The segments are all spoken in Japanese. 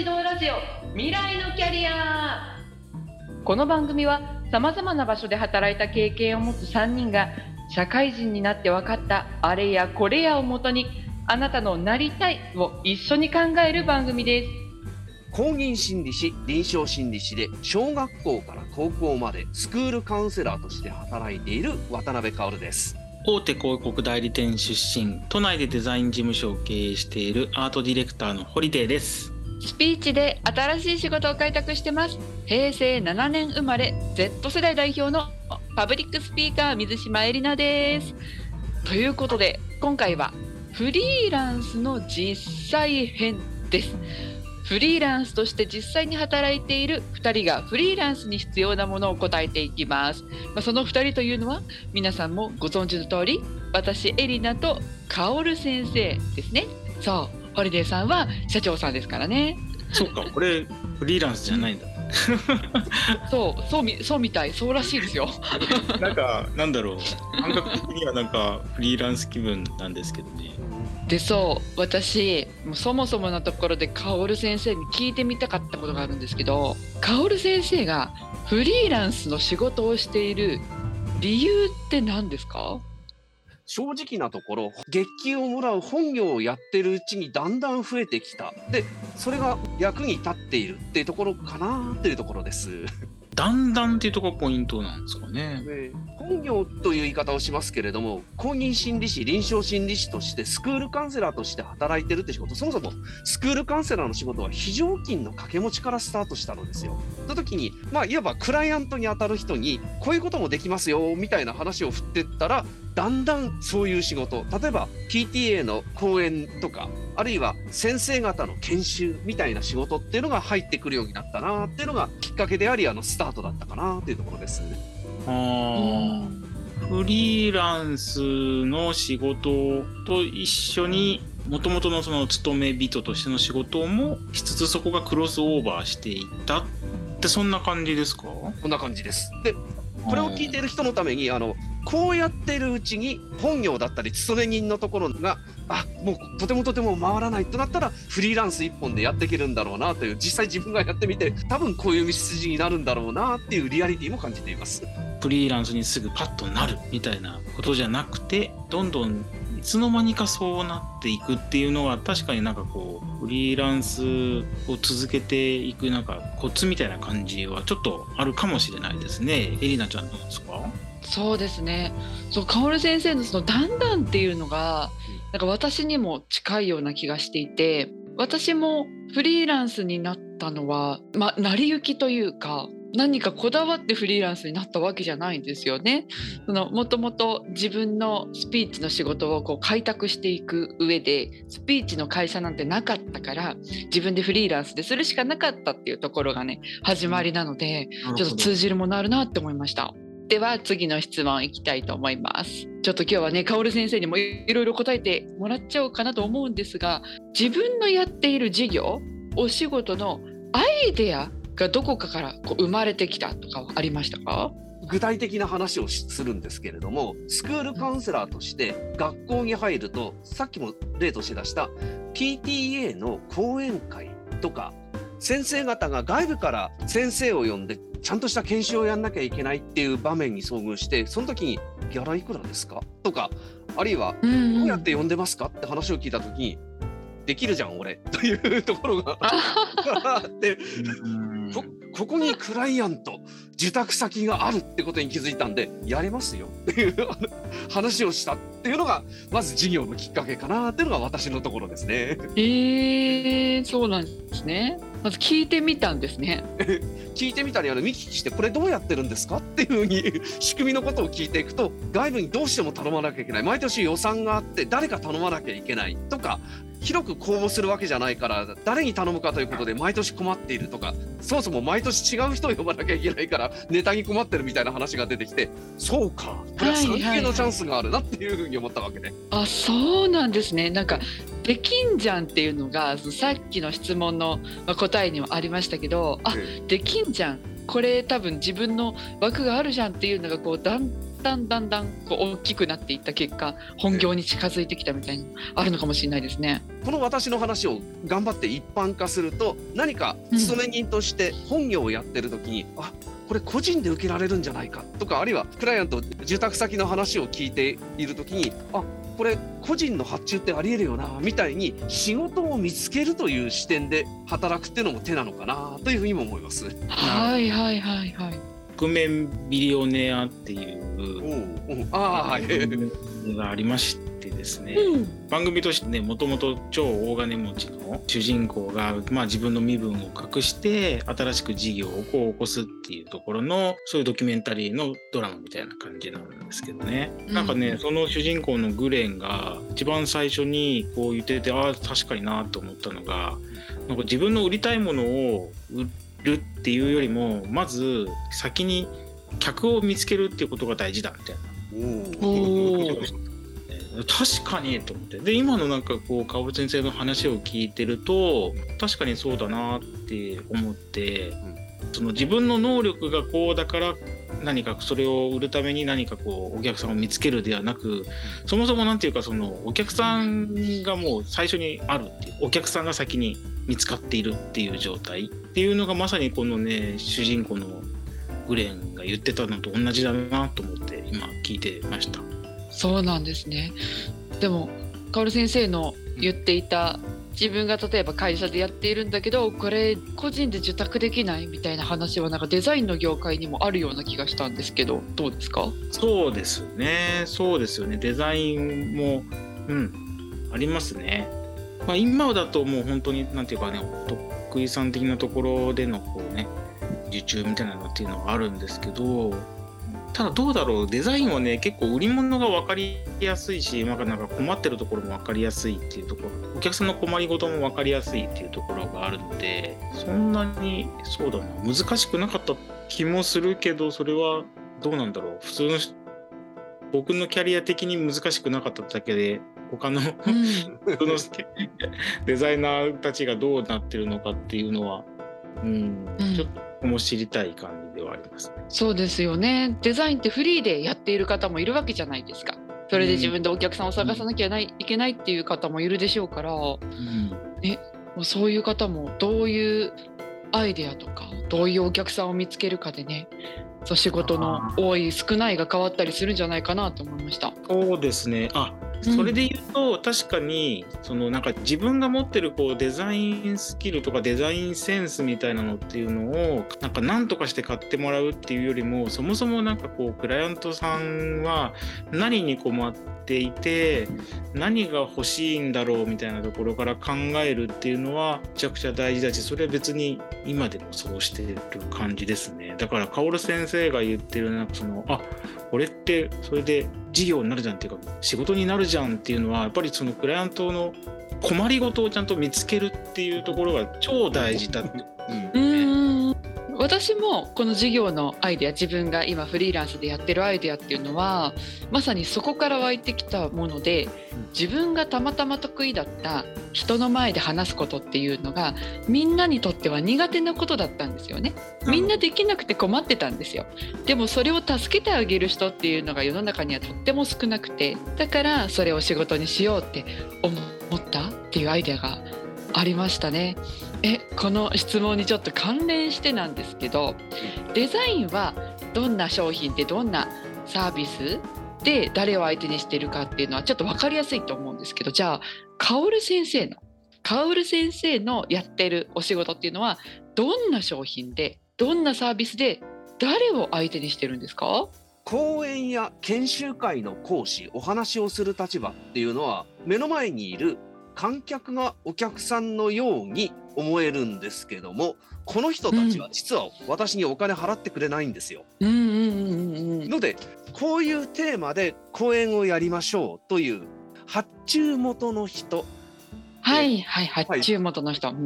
指導ラジオ未来のキャリア。この番組はさまざまな場所で働いた経験を持つ3人が社会人になって分かったあれやこれやをもとにあなたのなりたいを一緒に考える番組です。公認心理師臨床心理師で小学校から高校までスクールカウンセラーとして働いている渡辺薫です。大手広告代理店出身都内でデザイン事務所を経営しているアートディレクターのホリデーですスピーチで新しい仕事を開拓してます。平成7年生まれ Z 世代代表のパブリックスピーカー水島えりなです。ということで今回はフリーランスの実際編です。フリーランスとして実際に働いている2人がフリーランスに必要なものを答えていきます、まあ、その2人というのは皆さんもご存知の通り私エリナとカオル先生ですね。そう。ホリデーさんは社長さんですからね。そうかこれフリーランスじゃないんだ。そうそうみそうみたいそうらしいですよ。なんかなんだろう。感覚的にはなんかフリーランス気分なんですけどね。でそう私もうそもそものところでカオル先生に聞いてみたかったことがあるんですけどカオル先生がフリーランスの仕事をしている理由って何ですか？正直なところ月給をもらう本業をやってるうちにだんだん増えてきたでそれが役に立っているっていうところかなっていうところです。だんだんっていうところがポイントなんですかねで本業という言い方をしますけれども公認心理師臨床心理師としてスクールカウンセラーとして働いてるって仕事そもそもスクールカウンセラーの仕事は非常勤の掛け持ちからスタートしたのですよ。の時にまあいわばクライアントに当たる人にこういうこともできますよみたいな話を振ってったらだんだんそういう仕事例えば PTA の講演とかあるいは先生方の研修みたいな仕事っていうのが入ってくるようになったなっていうのがきっかけでありあのスタートだったかなっていうところです。あーフリーランスの仕事と一緒にもともとのその勤め人としての仕事もしつつそこがクロスオーバーしていったってそんな感じですか？こんな感じです。でこれを聞いている人のためにあのこうやってるうちに本業だったり勤め人のところがあもうとてもとても回らないとなったらフリーランス一本でやっていけるんだろうなという実際自分がやってみて多分こういう道筋になるんだろうなっていうリアリティも感じています。フリーランスにすぐパッとなるみたいなことじゃなくてどんどんいつの間にかそうなっていくっていうのは確かになんかこうフリーランスを続けていくなんかコツみたいな感じはちょっとあるかもしれないですね。エリナちゃんどうですか？そうですね。そうカオル先生のその「だんだん」っていうのがなんか私にも近いような気がしていて私もフリーランスになったのは、まあ、成り行きというか何かこだわってフリーランスになったわけじゃないんですよね。そのもともと自分のスピーチの仕事をこう開拓していく上でスピーチの会社なんてなかったから自分でフリーランスでするしかなかったっていうところがね始まりなのでちょっと通じるものあるなって思いました。では次の質問いきたいと思います。ちょっと今日はね、カオル先生にもいろいろ答えてもらっちゃおうかなと思うんですが、自分のやっている事業、お仕事のアイデアがどこかからこう生まれてきたとかはありましたか？具体的な話をするんですけれどもスクールカウンセラーとして学校に入るとさっきも例として出した PTA の講演会とか先生方が外部から先生を呼んでちゃんとした研修をやんなきゃいけないっていう場面に遭遇してその時に「ギャラいくらですか?」とかあるいは「うんどうやって呼んでますか?」って話を聞いた時に「できるじゃん俺」というところが あってうんこここにクライアント受託先があるってことに気づいたんでやれますよっていう話をしたっていうのがまず事業のきっかけかなっていうのが私のところですね。えー、そうなんですね。まず聞いてみたんですね。聞いてみたりあの見聞きしてこれどうやってるんですかっていうふうに仕組みのことを聞いていくと外部にどうしても頼まなきゃいけない毎年予算があって誰か頼まなきゃいけないとか広く公募するわけじゃないから誰に頼むかということで毎年困っているとかそもそも毎年違う人を呼ばなきゃいけないからネタに困ってるみたいな話が出てきてそうかこれははいはい産経のチャンスがあるなっていうふうに思ったわけで。あ、そうなんですね。なんかできんじゃんっていうのがそのさっきの質問のまあ答えにもありましたけど、あ、できんじゃん。これ多分自分の枠があるじゃんっていうのがこうだんだんだんだんこう大きくなっていった結果本業に近づいてきたみたいなあるのかもしれないですね。この私の話を頑張って一般化すると何か勤め人として本業をやってる時に、うん、あこれ個人で受けられるんじゃないかとかあるいはクライアント住宅先の話を聞いている時にあこれ個人の発注ってありえるよなみたいに仕事を見つけるという視点で働くっていうのも手なのかなというふうにも思います。はいはいはいはい。覆面ビリオネアっていうあがありましてですね、うん、番組としてねもともと超大金持ちの主人公が、まあ、自分の身分を隠して新しく事業をこう起こすっていうところのそういうドキュメンタリーのドラマみたいな感じなんですけどね、うん、なんかねその主人公のグレンが一番最初にこう言っててああ確かになと思ったのがなんか自分の売りたいものを売るっていうよりもまず先に客を見つけるっていうことが大事だみたいな。確かにと思ってで今のなんかこう薫先生の話を聞いてると確かにそうだなって思って、その自分の能力がこうだから何かそれを売るために何かこうお客さんを見つけるではなくそもそも何て言うかそのお客さんがもう最初にあるっていうお客さんが先に見つかっているっていう状態っていうのがまさにこのね主人公のグレンが言ってたのと同じだなと思って今聞いてました。そうなんですね。でも薫先生の言っていた自分が例えば会社でやっているんだけどこれ個人で受託できないみたいな話はなんかデザインの業界にもあるような気がしたんですけどどうですか？そうですね。そうですよね。デザインもうん。ありますね、まあ、今だともう本当に何て言うかね得意さん的なところでのこうね受注みたいなのっていうのはあるんですけどただどうだろうデザインはね結構売り物が分かりやすいし、まあ、なんか困ってるところも分かりやすいっていうところお客さんの困りごとも分かりやすいっていうところがあるのでそんなにそうだな難しくなかった気もするけどそれはどうなんだろう普通の僕のキャリア的に難しくなかっただけで他の、うん、のデザイナーたちがどうなってるのかっていうのは、うん、うん、ちょっとも知りたい感じではあります、そうですよね。デザインってフリーでやっている方もいるわけじゃないですか。それで自分でお客さんを探さなきゃいけないっていう方もいるでしょうから、うん、ね、もうそういう方もどういうアイデアとかどういうお客さんを見つけるかでねそう仕事の多い少ないが変わったりするんじゃないかなと思いました。そうですね。あそれで言うと、確かにそのなんか自分が持ってるこうデザインスキルとかデザインセンスみたいなのっていうのをなんか何とかして買ってもらうっていうよりもそもそもなんかこうクライアントさんは何に困っていて何が欲しいんだろうみたいなところから考えるっていうのはめちゃくちゃ大事だしそれは別に今でもそうしてる感じですねだから薫先生が言ってるなんかそのあこれってそれで事業になるじゃんっていうか仕事になるじゃんっていうのはやっぱりそのクライアントの困りごとをちゃんと見つけるっていうところが超大事だって。う ん私もこの事業のアイデア自分が今フリーランスでやってるアイデアっていうのはまさにそこから湧いてきたもので自分がたまたま得意だった人の前で話すことっていうのがみんなにとっては苦手なことだったんですよね。みんなできなくて困ってたんですよ。でもそれを助けてあげる人っていうのが世の中にはとっても少なくてだからそれを仕事にしようって思ったっていうアイデアがありましたね。えこの質問にちょっと関連してなんですけどデザインはどんな商品でどんなサービスで誰を相手にしてるかっていうのはちょっと分かりやすいと思うんですけどじゃあ薫先生の薫先生のやってるお仕事っていうのはどんな商品でどんなサービスで誰を相手にしてるんですか？講演や研修会の講師お話をする立場っていうのは目の前にいる観客がお客さんのように思えるんですけどもこの人たちは実は私にお金払ってくれないんですよ。のでこういうテーマで講演をやりましょうという発注元の人。はいはい発注元の人、はい、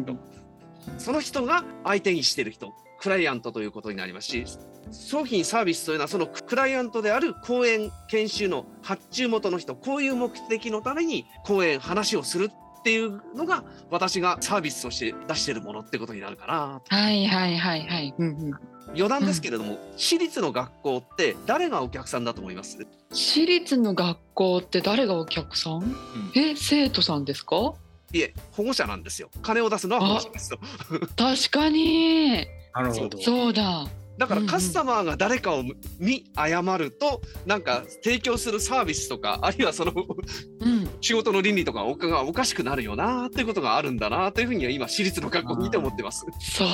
その人が相手にしてる人。クライアントということになりますし商品サービスというのはそのクライアントである講演研修の発注元の人。こういう目的のために講演話をするっていうのが私がサービスとして出してるものってことになるかなはいはいはいはい。うんうん。余談ですけれども、私立の学校って誰がお客さんだと思います？私立の学校って誰がお客さん？え、生徒さんですか？いえ保護者なんですよ金を出すのは保護者ですよ 確かに。なるほど。そうだ。だからカスタマーが誰かを見誤るとなんか提供するサービスとかあるいはそのうん。仕事の倫理とかおがおかしくなるよなっていうことがあるんだなというふうには今私立の学校見て思ってます。そ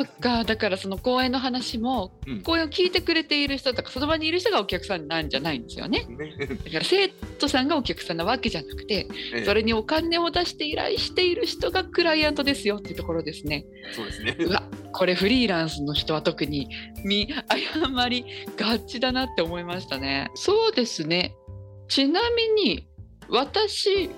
うか。だからその講演の話も、うん講演を聞いてくれている人とかその場にいる人がお客さんなんじゃないんですよね。だから生徒さんがお客さんなわけじゃなくて、ええそれにお金を出して依頼している人がクライアントですよっていうところですね。そうですね。うわこれフリーランスの人は特に見誤りがちだなって思いましたね。そうですね。ちなみに私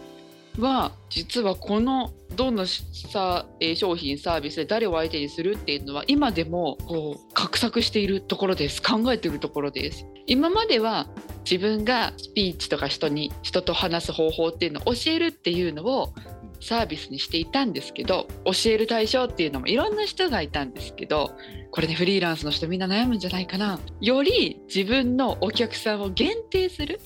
は実はこのどのさえー商品サービスで誰を相手にするっていうのは今でもこう画策しているところです。考えているところです。今までは自分がスピーチとか人に人と話す方法っていうのを教えるっていうのをサービスにしていたんですけど教える対象っていうのもいろんな人がいたんですけどこれねフリーランスの人みんな悩むんじゃないかな。より自分のお客さんを限定する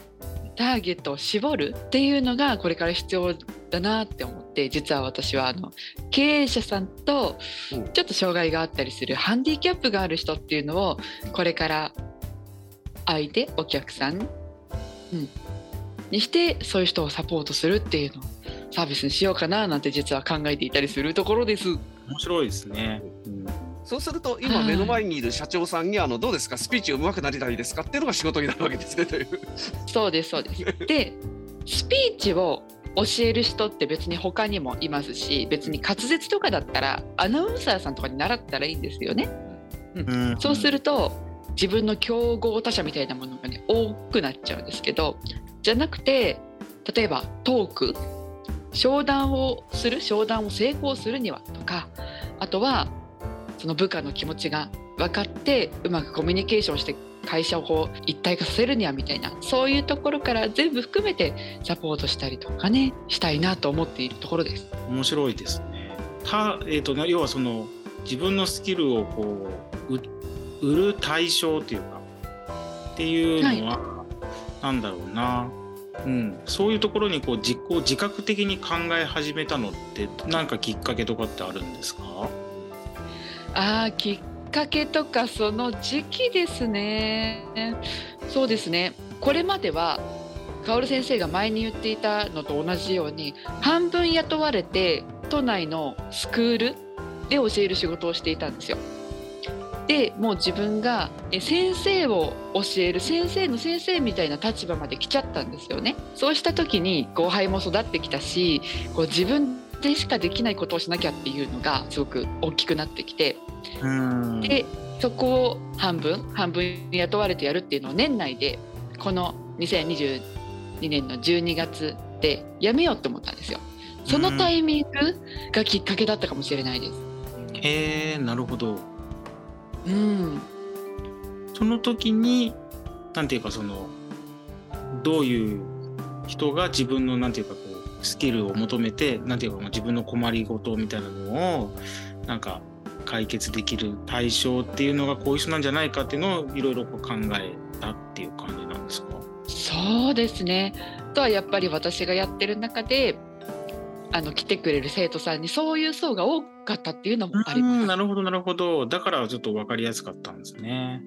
ターゲットを絞るっていうのがこれから必要だなって思って実は私はあの経営者さんとうん。ちょっと障害があったりするハンディキャップがある人っていうのをこれから相手お客さん、うん、にしてそういう人をサポートするっていうのをサービスにしようかななんて実は考えていたりするところです。面白いですね。うんそうすると今はい目の前にいる社長さんにあのどうですか？スピーチ上手くなりたいですか？っていうのが仕事になるわけですねという。そうですそうです。でスピーチを教える人って別に他にもいますし別に滑舌とかだったらアナウンサーさんとかに習ったらいいんですよね。うんそうすると自分の競合他社みたいなものがね多くなっちゃうんですけどじゃなくて例えばトーク商談をする商談を成功するにはとかあとはその部下の気持ちが分かってうまくコミュニケーションして会社をこう一体化させるにはみたいなそういうところから全部含めてサポートしたりとかねしたいなと思っているところです。面白いですね。たえー、とな要はその自分のスキルをこうう売る対象っていうかっていうのは、なんだろうな、うん、そういうところにこう実行自覚的に考え始めたのって何かきっかけとかってあるんですか？あーきっかけとかその時期ですね。そうですね。これまでは薫先生が前に言っていたのと同じように半分雇われて都内のスクールで教える仕事をしていたんですよ。でもう自分がえ先生を教える先生の先生みたいな立場まで来ちゃったんですよね。そうした時に後輩も育ってきたしこう自分でしかできないことをしなきゃっていうのがすごく大きくなってきてうんでそこを半分半分雇われてやるっていうのを年内でこの2022年の12月でやめようと思ったんですよ。そのタイミングがきっかけだったかもしれないです。へえなるほど。うん、その時になんていうかそのどういう人が自分のなんていうかこうスキルを求めてなんていうか自分の困りごとみたいなのをなんか解決できる対象っていうのがこういう人なんじゃないかっていうのをいろいろ考えたっていう感じなんですか？そうですね。とはやっぱり私がやってる中であの来てくれる生徒さんにそういう層が多かったっていうのもありうます。んなるほどなるほどだからちょっと分かりやすかったんですね。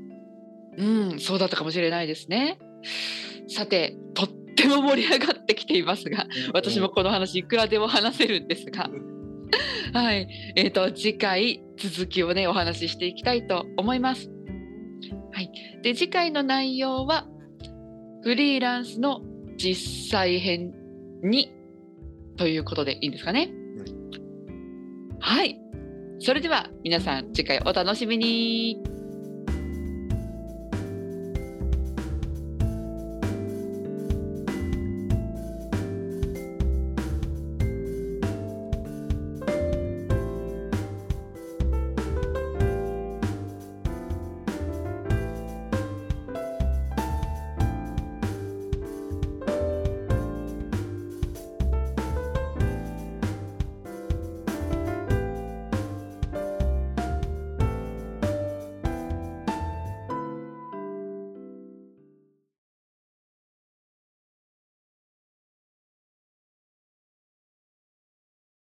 うん、そうだったかもしれないですね。さて、とっても盛り上がってきていますが、私もこの話いくらでも話せるんですが、はい、えっ、と次回続きをねお話ししていきたいと思います。はい、で次回の内容はフリーランスの実際編にということでいいんですかね？はい、それでは皆さん次回お楽しみに。